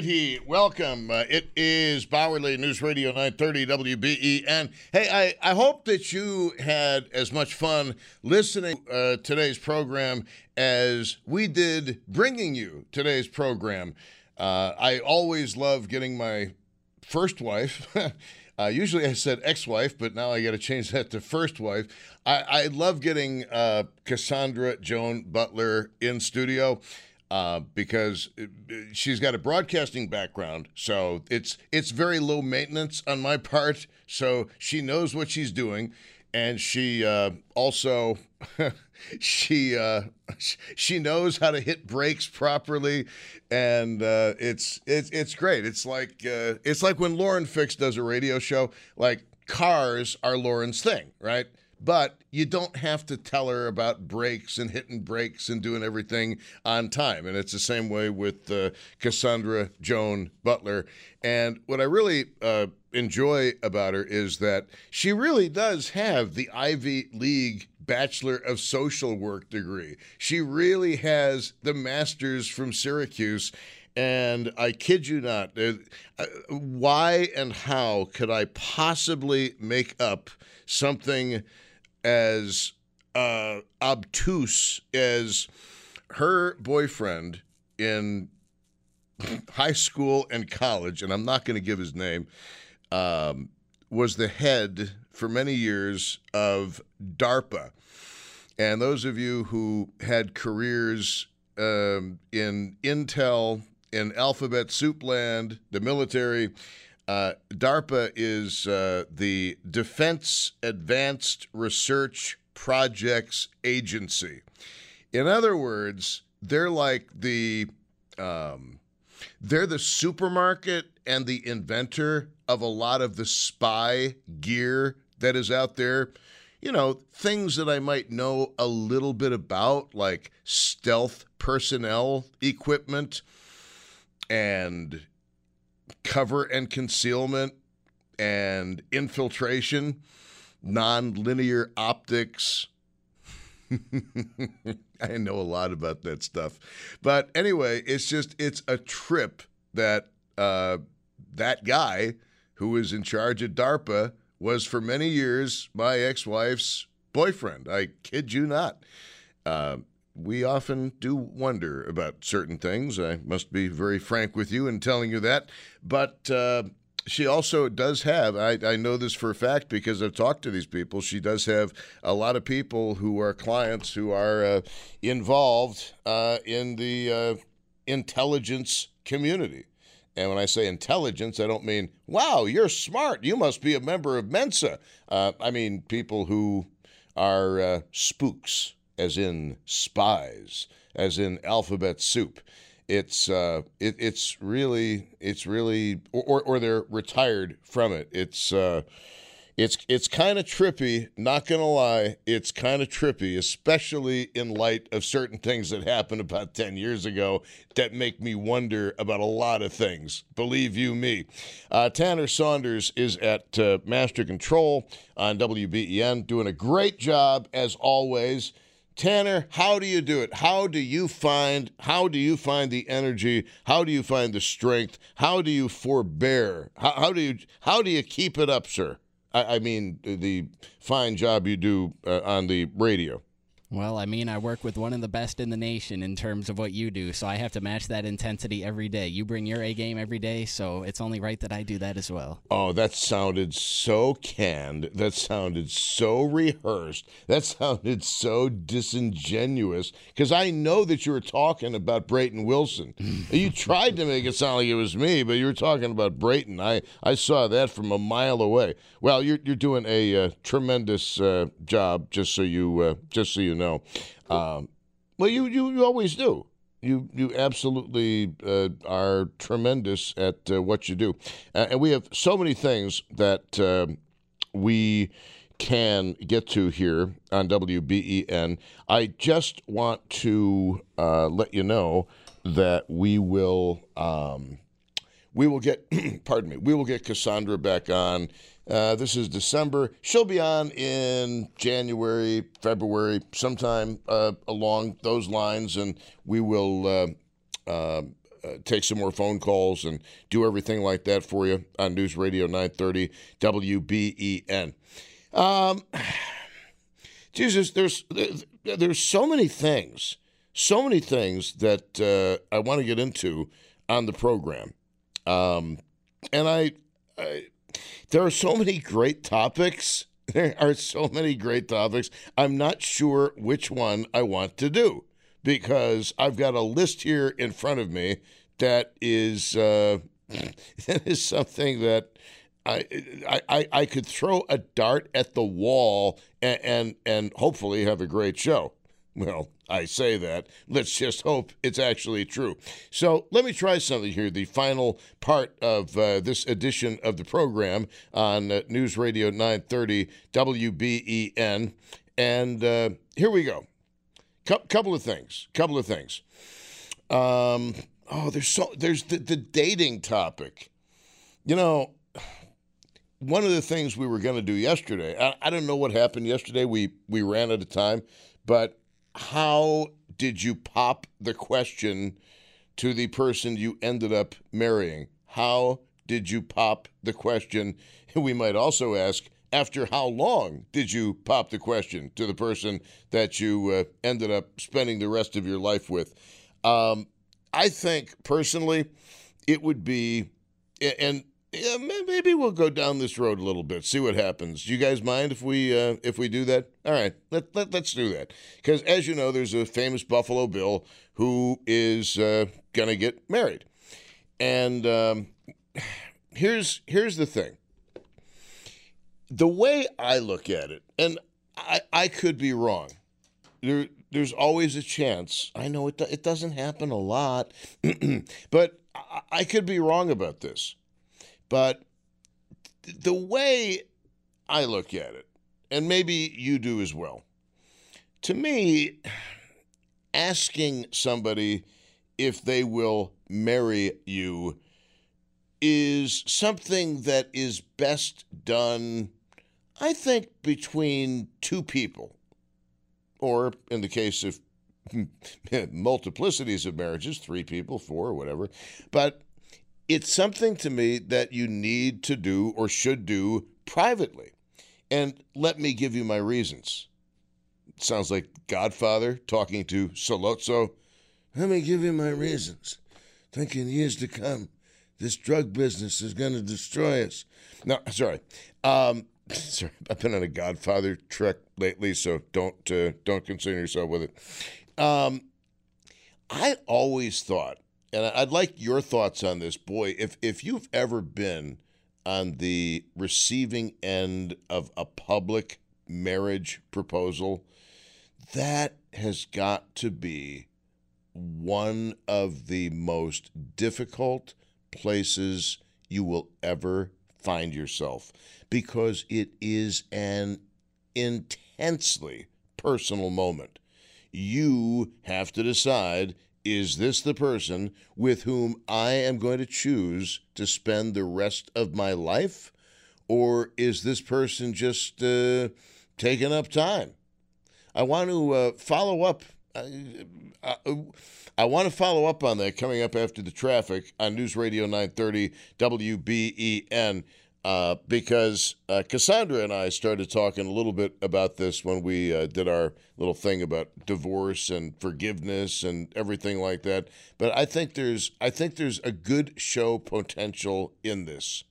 righty, welcome. Uh, it is Bauerle News Radio 930 WBEN. Hey, I, I hope that you had as much fun listening uh, today's program as we did bringing you today's program. Uh, I always love getting my first wife. Uh, usually I said ex-wife, but now I got to change that to first wife. I, I love getting uh, Cassandra Joan Butler in studio uh, because she's got a broadcasting background, so it's it's very low maintenance on my part. So she knows what she's doing, and she uh, also she uh, she knows how to hit brakes properly, and uh, it's it's it's great. It's like uh, it's like when Lauren Fix does a radio show. Like cars are Lauren's thing, right? But you don't have to tell her about brakes and hitting brakes and doing everything on time. And it's the same way with uh, Cassandra Joan Butler. And what I really uh, enjoy about her is that she really does have the Ivy League Bachelor of Social Work degree. She really has the master's from Syracuse. And I kid you not, uh, why and how could I possibly make up something as uh, obtuse as her boyfriend in high school and college, and I'm not going to give his name, um, was the head for many years of DARPA. And those of you who had careers um, in Intel, in Alphabet Soup Land, the military, uh, DARPA is uh, the Defense Advanced Research Projects Agency. In other words, they're like the um, they're the supermarket and the inventor of a lot of the spy gear that is out there you know, things that I might know a little bit about, like stealth personnel equipment and cover and concealment and infiltration, non-linear optics. I know a lot about that stuff. But anyway, it's just it's a trip that uh, that guy who was in charge of DARPA was for many years my ex wife's boyfriend. I kid you not. Uh, we often do wonder about certain things. I must be very frank with you in telling you that. But uh, she also does have, I, I, know this for a fact because I've talked to these people, she does have a lot of people who are clients who are uh, involved uh, in the uh, intelligence community. And when I say intelligence, I don't mean, wow, you're smart. You must be a member of Mensa. Uh, I mean people who are uh, spooks, as in spies, as in alphabet soup. It's uh, it, it's really it's really or, or they're retired from it. It's uh, it's it's kind of trippy, not gonna lie. It's kind of trippy, especially in light of certain things that happened about ten years ago that make me wonder about a lot of things. Believe you me. Uh, Tanner Saunders is at uh, Master Control on WBEN, doing a great job as always. Tanner, how do you do it? How do you find how do you find the energy? How do you find the strength? How do you forbear? How, how do you how do you keep it up, sir? I, I mean, the fine job you do uh, on the radio. Well, I mean, I work with one of the best in the nation in terms of what you do, so I have to match that intensity every day. You bring your A game every day, so it's only right that I do that as well. Oh, that sounded so canned. That sounded so rehearsed. That sounded so disingenuous because I know that you were talking about Brayton Wilson. you tried to make it sound like it was me, but you were talking about Brayton. I, I saw that from a mile away. Well, you're, you're doing a uh, tremendous uh, job, just so you uh, just so you know. Um, well, you, you, you always do. You you absolutely uh, are tremendous at uh, what you do, uh, and we have so many things that uh, we can get to here on WBEN. I just want to uh, let you know that we will um, we will get pardon me we will get Cassandra back on uh, this is December. She'll be on in January, February, sometime uh, along those lines, and we will uh, uh take some more phone calls and do everything like that for you on News Radio 930 WBEN. Um, Jesus, there's there's so many things, so many things that uh, I want to get into on the program, um, and I, I, there are so many great topics. There are so many great topics. I'm not sure which one I want to do because I've got a list here in front of me that is uh, that is something that I, I I could throw a dart at the wall and, and and hopefully have a great show. Well, I say that. Let's just hope it's actually true. So let me try something here. The final part of uh, this edition of the program on uh, News Radio 930 WBEN. And uh, here we go. Co- couple of things. Couple of things. Um, oh, there's so there's the, the dating topic. You know, one of the things we were going to do yesterday. I, I don't know what happened yesterday. We we ran out of time, but how did you pop the question to the person you ended up marrying? How did you pop the question? We might also ask, after how long did you pop the question to the person that you uh, ended up spending the rest of your life with? Um, I think personally, it would be, and yeah, maybe we'll go down this road a little bit, see what happens. Do you guys mind if we uh, if we do that? All right, let, let let's do that. Because as you know, there's a famous Buffalo Bill who is uh, gonna get married, and um, here's here's the thing. The way I look at it, and I I could be wrong. There there's always a chance. I know it it doesn't happen a lot, but I, I could be wrong about this but the way I look at it, and maybe you do as well, to me, asking somebody if they will marry you is something that is best done, I think, between two people. Or in the case of multiplicities of marriages, three people, four, whatever. But it's something to me that you need to do or should do privately. And let me give you my reasons. It sounds like Godfather talking to Sollozzo. Let me give you my reasons. Think in years to come, this drug business is going to destroy us. No, sorry. Um, sorry, I've been on a Godfather trek lately, so don't uh, don't concern yourself with it. Um, I always thought and I'd like your thoughts on this. Boy, if if you've ever been on the receiving end of a public marriage proposal, that has got to be one of the most difficult places you will ever find yourself because it is an intensely personal moment. You have to decide is this the person with whom I am going to choose to spend the rest of my life? Or is this person just uh, taking up time? I want to uh, follow up. I, I, I want to follow up on that coming up after the traffic on News Radio 930 WBEN uh, because uh, Cassandra and I started talking a little bit about this when we uh, did our little thing about divorce and forgiveness and everything like that. But I think there's I think there's a good show potential in this.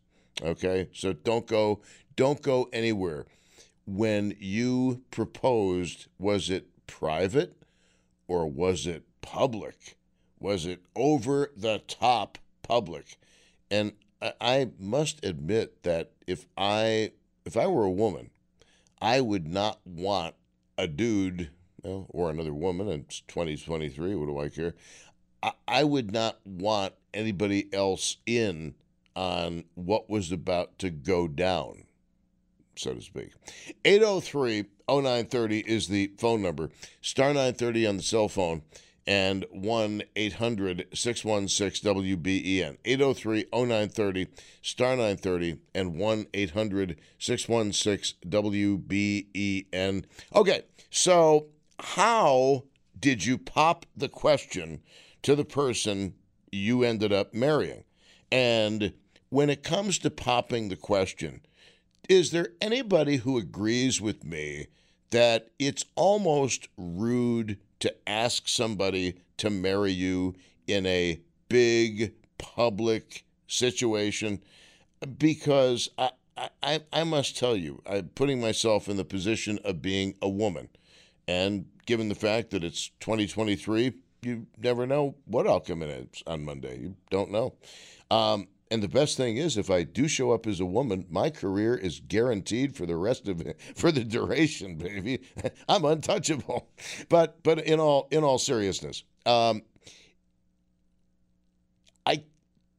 Okay, so don't go don't go anywhere. When you proposed, was it private or was it public? Was it over the top public? And I must admit that if I if I were a woman, I would not want a dude well, or another woman. It's twenty twenty three. What do I care? I, I would not want anybody else in on what was about to go down, so to speak. 803 0930 is the phone number. Star 930 on the cell phone and 1 800 616 WBEN. 803 0930, star 930, and 1 800 616 WBEN. Okay, so how did you pop the question to the person you ended up marrying. And when it comes to popping the question, is there anybody who agrees with me that it's almost rude to ask somebody to marry you in a big public situation? Because I, I, I must tell you, I'm putting myself in the position of being a woman. And given the fact that it's 2023, you never know what I'll come in on Monday. You don't know. Um, and the best thing is, if I do show up as a woman, my career is guaranteed for the rest of it, for the duration, baby. I'm untouchable. But but in all in all seriousness, um, I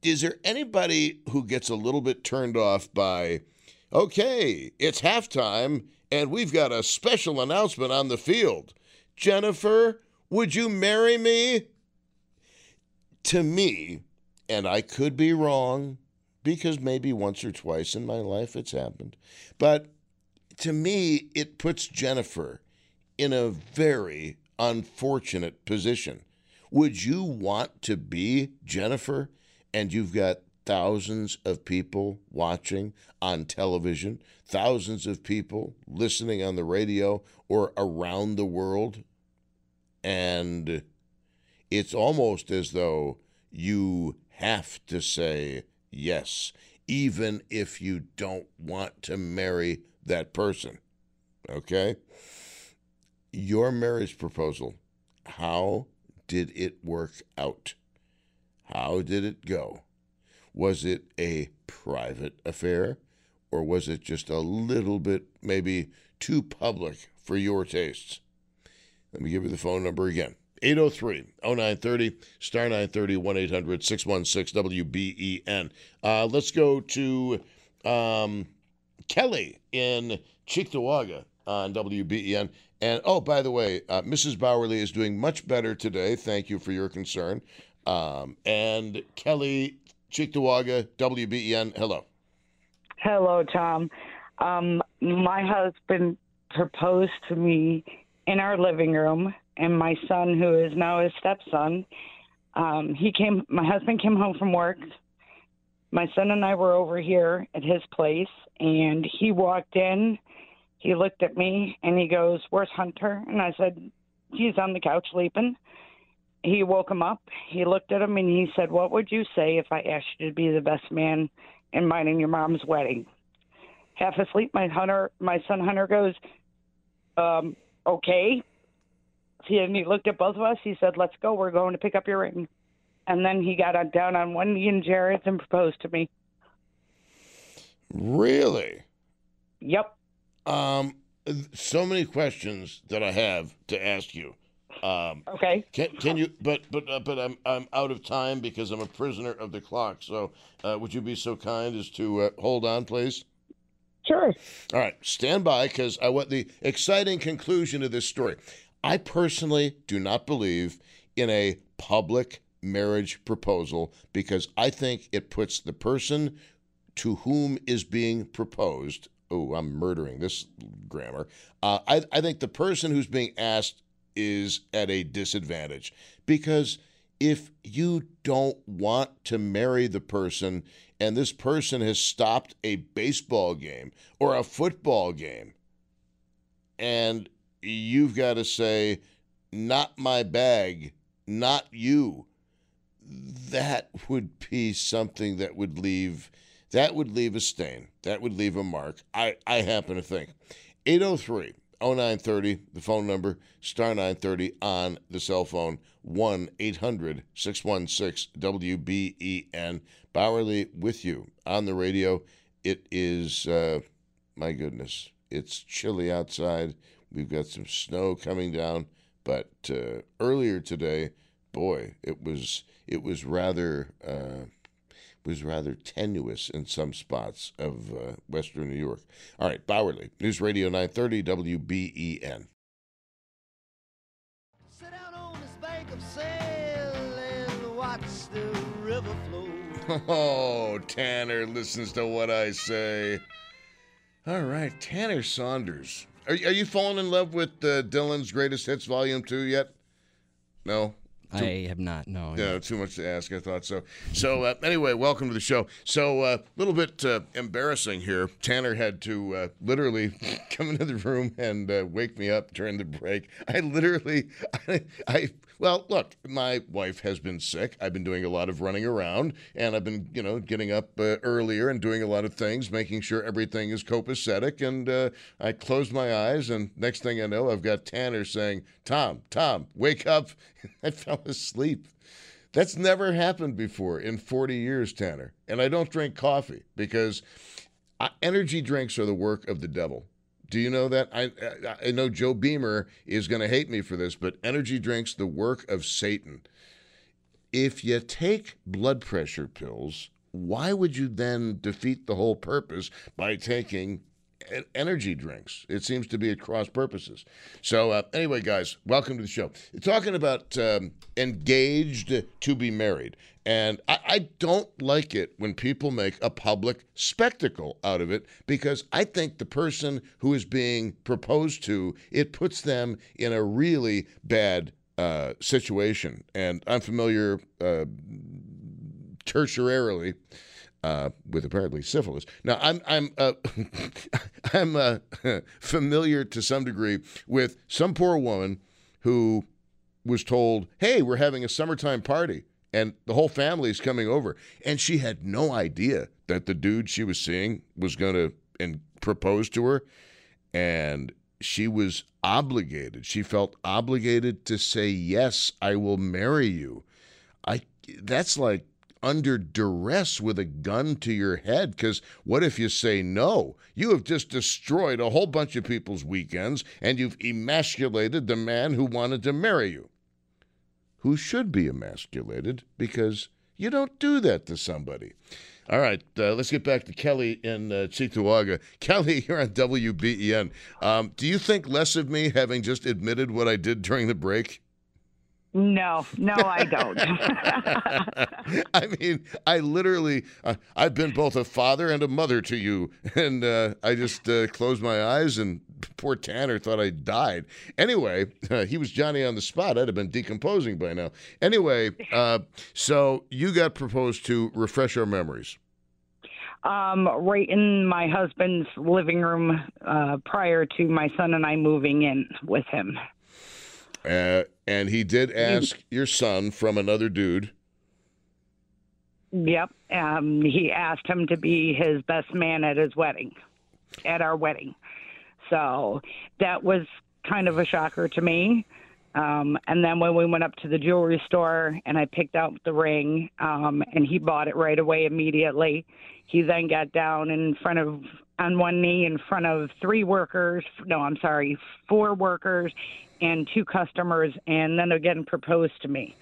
is there anybody who gets a little bit turned off by, okay, it's halftime and we've got a special announcement on the field. Jennifer, would you marry me? To me, and I could be wrong because maybe once or twice in my life it's happened, but to me, it puts Jennifer in a very unfortunate position. Would you want to be Jennifer and you've got thousands of people watching on television, thousands of people listening on the radio or around the world. And it's almost as though you have to say yes, even if you don't want to marry that person. Okay? Your marriage proposal, how did it work out? How did it go? Was it a private affair or was it just a little bit maybe too public for your tastes? Let me give you the phone number again 803 0930 star 930 1 800 616 WBEN. Uh, let's go to um, Kelly in Cheektowaga on WBEN. And oh, by the way, uh, Mrs. Bauerle is doing much better today. Thank you for your concern. Um, and Kelly Cheektowaga, WBEN, hello. Hello, Tom. Um, my husband proposed to me in our living room, and my son, who is now his stepson, um, he came. My husband came home from work. My son and I were over here at his place, and he walked in. He looked at me and he goes, "Where's Hunter?" And I said, "He's on the couch sleeping." he woke him up. He looked at him and he said, "What would you say if I asked you to be the best man in mine and your mom's wedding?" Half asleep, my hunter, my son Hunter goes, um, "Okay." He and he looked at both of us. He said, "Let's go. We're going to pick up your ring." And then he got on, down on one knee in Jared's and proposed to me. Really? Yep. Um, so many questions that I have to ask you. Um, okay. Can, can you? But but uh, but I'm I'm out of time because I'm a prisoner of the clock. So uh, would you be so kind as to uh, hold on, please? Sure. All right, stand by because I want the exciting conclusion of this story. I personally do not believe in a public marriage proposal because I think it puts the person to whom is being proposed. Oh, I'm murdering this grammar. Uh, I, I think the person who's being asked is at a disadvantage because if you don't want to marry the person and this person has stopped a baseball game or a football game and you've got to say not my bag not you that would be something that would leave that would leave a stain that would leave a mark i i happen to think 803 0930, the phone number, star 930 on the cell phone, 1 800 616 WBEN. Bauerle with you on the radio. It is, uh, my goodness, it's chilly outside. We've got some snow coming down, but uh, earlier today, boy, it was it was rather uh, was rather tenuous in some spots of uh, western New York. All right, Bauerle, News Radio 930 WBEN. Sit down on this bank of sail and watch the river flow. Oh, Tanner listens to what I say. All right, Tanner Saunders. Are, are you falling in love with uh, Dylan's Greatest Hits Volume 2 yet? No? I have not. No. Yeah, too much to ask. I thought so. So uh, anyway, welcome to the show. So a uh, little bit uh, embarrassing here. Tanner had to uh, literally come into the room and uh, wake me up during the break. I literally, I, I well, look, my wife has been sick. I've been doing a lot of running around, and I've been, you know, getting up uh, earlier and doing a lot of things, making sure everything is copacetic. And uh, I closed my eyes, and next thing I know, I've got Tanner saying, "Tom, Tom, wake up!" I fell asleep. That's never happened before in 40 years, Tanner. And I don't drink coffee because energy drinks are the work of the devil. Do you know that? I I know Joe Beamer is going to hate me for this, but energy drinks the work of Satan. If you take blood pressure pills, why would you then defeat the whole purpose by taking energy drinks. It seems to be at cross purposes. So, uh, anyway, guys, welcome to the show. talking about um, engaged to be married. And I, I, don't like it when people make a public spectacle out of it because I think the person who is being proposed to, it puts them in a really bad uh, situation. And I'm familiar uh, tertiarily uh, with apparently syphilis. Now, I'm I'm uh, I'm uh, familiar to some degree with some poor woman who was told, "Hey, we're having a summertime party." And the whole family is coming over. And she had no idea that the dude she was seeing was going to and propose to her. And she was obligated. She felt obligated to say, Yes, I will marry you. I that's like under duress with a gun to your head because what if you say no? You have just destroyed a whole bunch of people's weekends and you've emasculated the man who wanted to marry you, who should be emasculated because you don't do that to somebody. All right, uh, let's get back to Kelly in uh, Cheektowaga. Kelly, you're on WBEN. Um, do you think less of me having just admitted what I did during the break? No, no, I don't. I mean, I literally, uh, I've been both a father and a mother to you, and uh, I just uh, closed my eyes, and poor Tanner thought I died. Anyway, he was Johnny on the spot. I'd have been decomposing by now. Anyway, uh, so you got proposed to. Refresh our memories. Um, right in my husband's living room uh, prior to my son and I moving in with him. And he did ask your son from another dude. Yep. Um, he asked him to be his best man at his wedding, at our wedding. So that was kind of a shocker to me. Um, and then when we went up to the jewelry store and I picked out the ring, um, and he bought it right away immediately. He then got down in front of on one knee in front of three workers. No, I'm sorry, four workers and two customers, and then again proposed to me.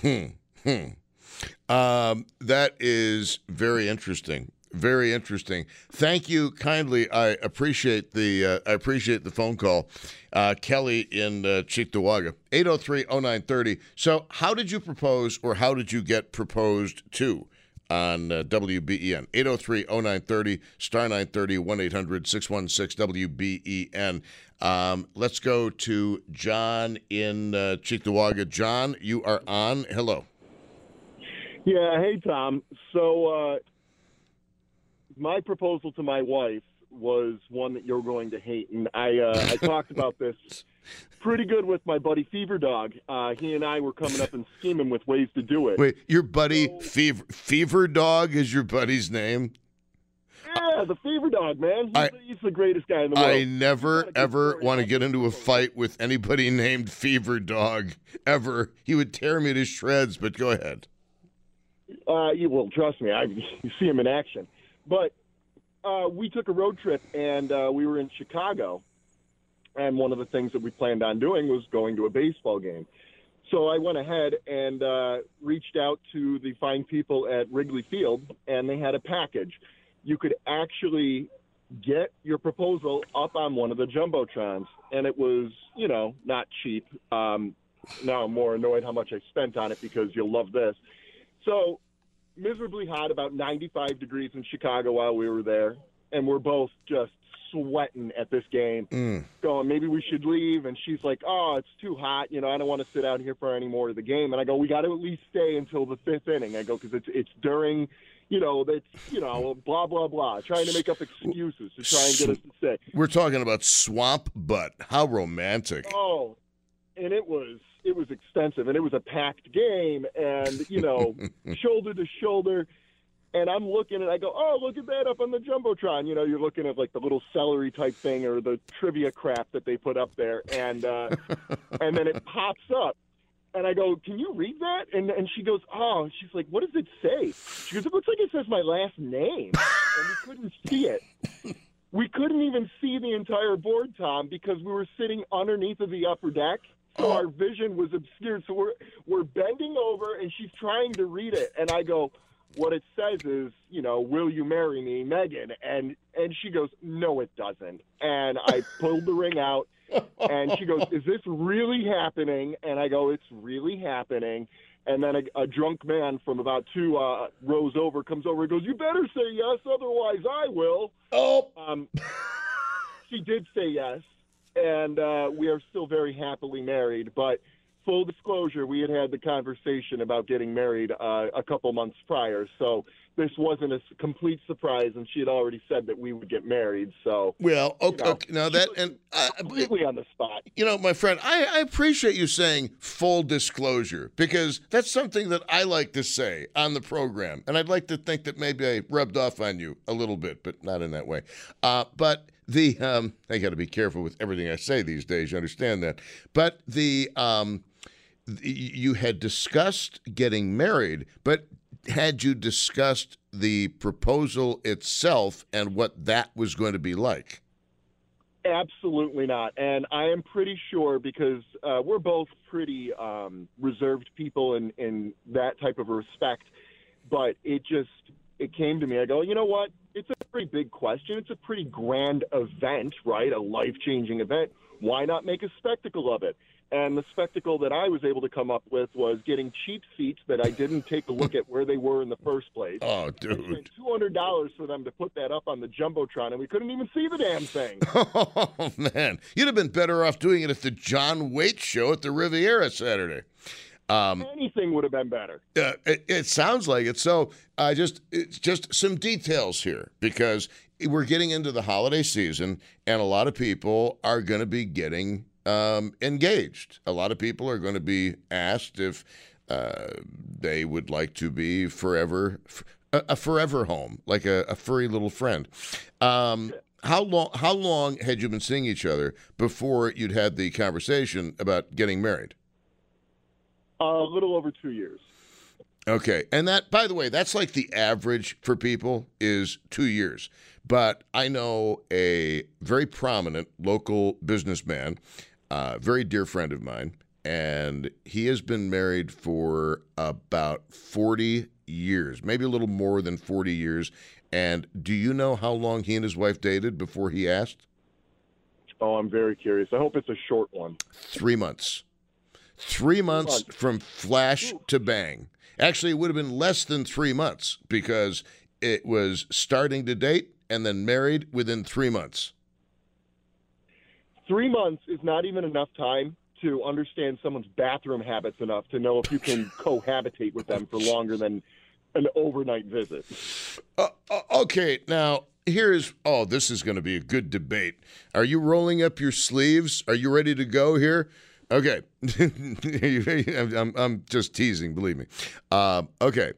Hmm. Hmm. Um, that is very interesting. Very interesting. Thank you kindly. I appreciate the uh, I appreciate the phone call, uh, Kelly in uh, Cheektowaga, 803-0930. So, how did you propose, or how did you get proposed to? On uh, WBEN. 803 0930, star 930, 1 800 616 WBEN. Um, let's go to John in uh, Cheektowaga. John, you are on. Hello. Yeah, hey, Tom. So, uh, my proposal to my wife was one that you're going to hate. And I, uh, I talked about this pretty good with my buddy Fever Dog. Uh, he and I were coming up and scheming with ways to do it. Wait, your buddy so, Fever Fever Dog is your buddy's name? Yeah, the Fever Dog, man. He's, I, the, he's the greatest guy in the world. I never ever want to get into a fight with anybody named Fever Dog ever. He would tear me to shreds. But go ahead. Uh, you will trust me. I you see him in action. But uh, we took a road trip and uh, we were in Chicago and one of the things that we planned on doing was going to a baseball game. So I went ahead and uh, reached out to the fine people at Wrigley Field, and they had a package. You could actually get your proposal up on one of the jumbotrons, and it was, you know, not cheap. Um, now I'm more annoyed how much I spent on it because you'll love this. So miserably hot, about 95 degrees in Chicago while we were there, and we're both just sweating at this game, Mm. going, maybe we should leave. And she's like, oh, it's too hot. You know, I don't want to sit out here for any more of the game. And I go, we got to at least stay until the fifth inning. I go, because it's, it's during, you know, that's, you know, blah, blah, blah, trying to make up excuses to try and get us to stay. We're talking about swamp butt. How romantic. Oh, and it was it was extensive, and it was a packed game, and you know, shoulder to shoulder. And I'm looking, and I go, "Oh, look at that up on the jumbotron." You know, you're looking at like the little celery type thing or the trivia crap that they put up there, and uh, and then it pops up, and I go, "Can you read that?" And and she goes, "Oh," she's like, "What does it say?" She goes, "It looks like it says my last name," and we couldn't see it. We couldn't even see the entire board, Tom, because we were sitting underneath of the upper deck. So our vision was obscured. So we're we're bending over, and she's trying to read it, and I go, "What it says is, you know, will you marry me, Megan?" And and she goes, "No, it doesn't." And I pulled the ring out, and she goes, "Is this really happening?" And I go, "It's really happening." And then a, a drunk man from about two uh, rows over comes over and goes, "You better say yes, otherwise I will." Oh, Um, she did say yes, and uh, we are still very happily married. But full disclosure, we had had the conversation about getting married uh, a couple months prior, so this wasn't a complete surprise, and she had already said that we would get married. So well, okay. know, okay. Now that and uh, completely on the spot. you know, my friend, I, I appreciate you saying full disclosure because that's something that I like to say on the program, and I'd like to think that maybe I rubbed off on you a little bit, but not in that way. Uh, but the um, I got to be careful with everything I say these days. You understand that? But the um, the- you had discussed getting married, but had you discussed the proposal itself and what that was going to be like? Absolutely not. And I am pretty sure because uh, we're both pretty um, reserved people in, in that type of respect. But it just it came to me. I go, you know what? It's a pretty big question. It's a pretty grand event, right? A life changing event. Why not make a spectacle of it? And the spectacle that I was able to come up with was getting cheap seats that I didn't take a look at where they were in the first place. Oh, dude. two hundred dollars for them to put that up on the jumbotron, and we couldn't even see the damn thing. Oh man, you'd have been better off doing it at the John Waite show at the Riviera Saturday. Um, Anything would have been better. uh, it, it sounds like it. So, I just it's just some details here because we're getting into the holiday season, and a lot of people are going to be getting um, engaged. A lot of people are going to be asked if uh, they would like to be forever a, a forever home, like a, a furry little friend. Um, how long? How long had you been seeing each other before you'd had the conversation about getting married? a little over two years. Okay. And that, by the way, that's like the average for people is two years. But I know a very prominent local businessman, a very dear friend of mine, and he has been married for about 40 years, maybe a little more than 40 years. And do you know how long he and his wife dated before he asked? Oh, I'm very curious. I hope it's a short one. Three months. Three months months. from flash to bang. Actually, it would have been less than three months because it was starting to date and then married within three months. Three months is not even enough time to understand someone's bathroom habits enough to know if you can cohabitate with them for longer than an overnight visit. Uh, uh, okay, now here's oh, this is going to be a good debate. Are you rolling up your sleeves? Are you ready to go here? Okay, I'm, I'm just teasing. Believe me. Um, okay,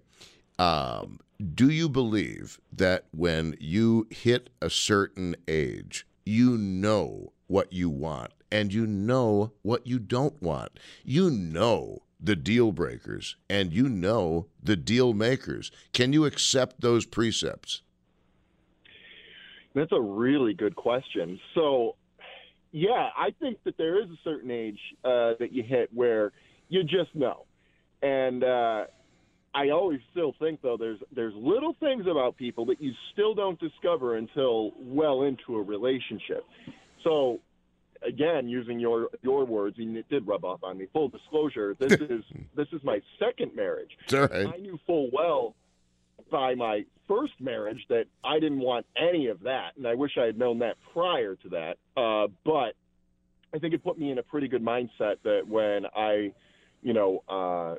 um, do you believe that when you hit a certain age, you know what you want and you know what you don't want? You know the deal breakers and you know the deal makers. Can you accept those precepts? That's a really good question. So, yeah, I think that there is a certain age uh, that you hit where you just know, and uh, I always still think though there's there's little things about people that you still don't discover until well into a relationship. So, again, using your your words, and it did rub off on me. Full disclosure: this is this is my second marriage. Right. I knew full well by my first marriage that I didn't want any of that, and I wish I had known that prior to that. Uh, but I think it put me in a pretty good mindset that when I, you know, uh,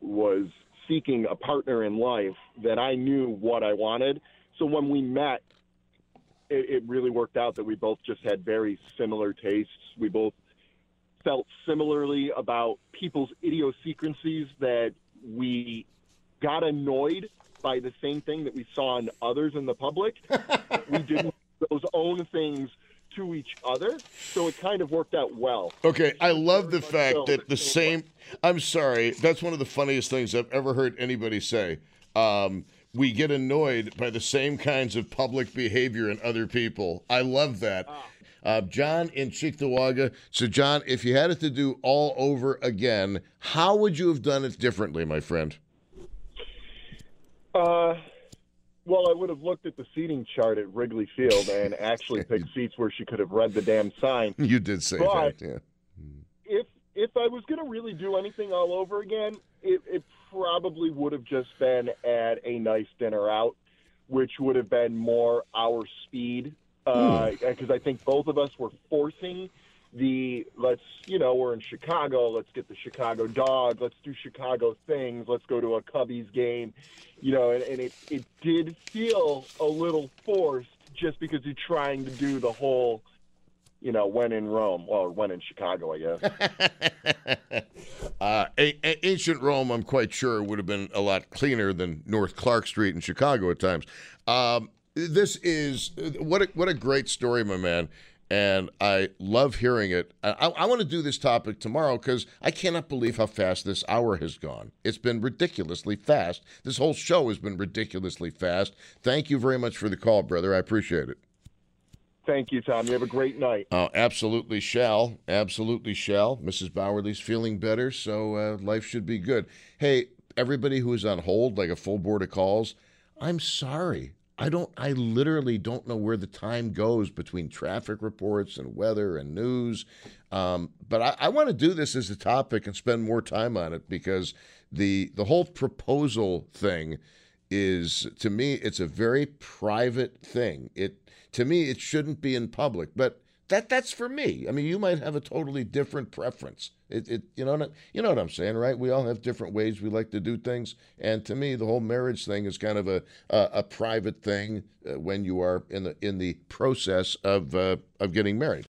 was seeking a partner in life, that I knew what I wanted. So when we met, it, it really worked out that we both just had very similar tastes. We both felt similarly about people's idiosyncrasies that we got annoyed by the same thing that we saw in others in the public. we didn't those own things to each other, so it kind of worked out well. Okay, I love the fact that the same. I'm sorry, that's one of the funniest things I've ever heard anybody say. Um, we get annoyed by the same kinds of public behavior in other people. I love that. Uh, John in Cheektowaga. So, John, if you had it to do all over again, how would you have done it differently, my friend? Uh, well, I would have looked at the seating chart at Wrigley Field and actually picked seats where she could have read the damn sign. You did say But- that, yeah. If if I was going to really do anything all over again, it, it probably would have just been at a nice dinner out, which would have been more our speed. Uh, hmm. Because I think both of us were forcing the let's you know we're in Chicago, let's get the Chicago dog, let's do Chicago things, let's go to a Cubbies game, you know, and, and it it did feel a little forced just because you're trying to do the whole, you know, when in Rome or when in Chicago, I guess. uh, a- a- ancient Rome, I'm quite sure, would have been a lot cleaner than North Clark Street in Chicago at times. Um, this is what a, what a great story, my man, and I love hearing it. I, I, want to do this topic tomorrow because I cannot believe how fast this hour has gone. It's been ridiculously fast. This whole show has been ridiculously fast. Thank you very much for the call, brother. I appreciate it. Thank you, Tom. You have a great night. Oh, absolutely shall. Absolutely shall. Mrs. Bauerle's feeling better, so uh, life should be good. Hey, everybody who is on hold, like a full board of calls, I'm sorry. I don't. I literally don't know where the time goes between traffic reports and weather and news. Um, but I, I want to do this as a topic and spend more time on it because the the whole proposal thing is to me it's a very private thing. It to me it shouldn't be in public, but that that's for me. I mean, you might have a totally different preference. It, it you know what, you know what I'm saying, right? We all have different ways we like to do things, and to me, the whole marriage thing is kind of a a, a private thing uh, when you are in the in the process of uh, of getting married.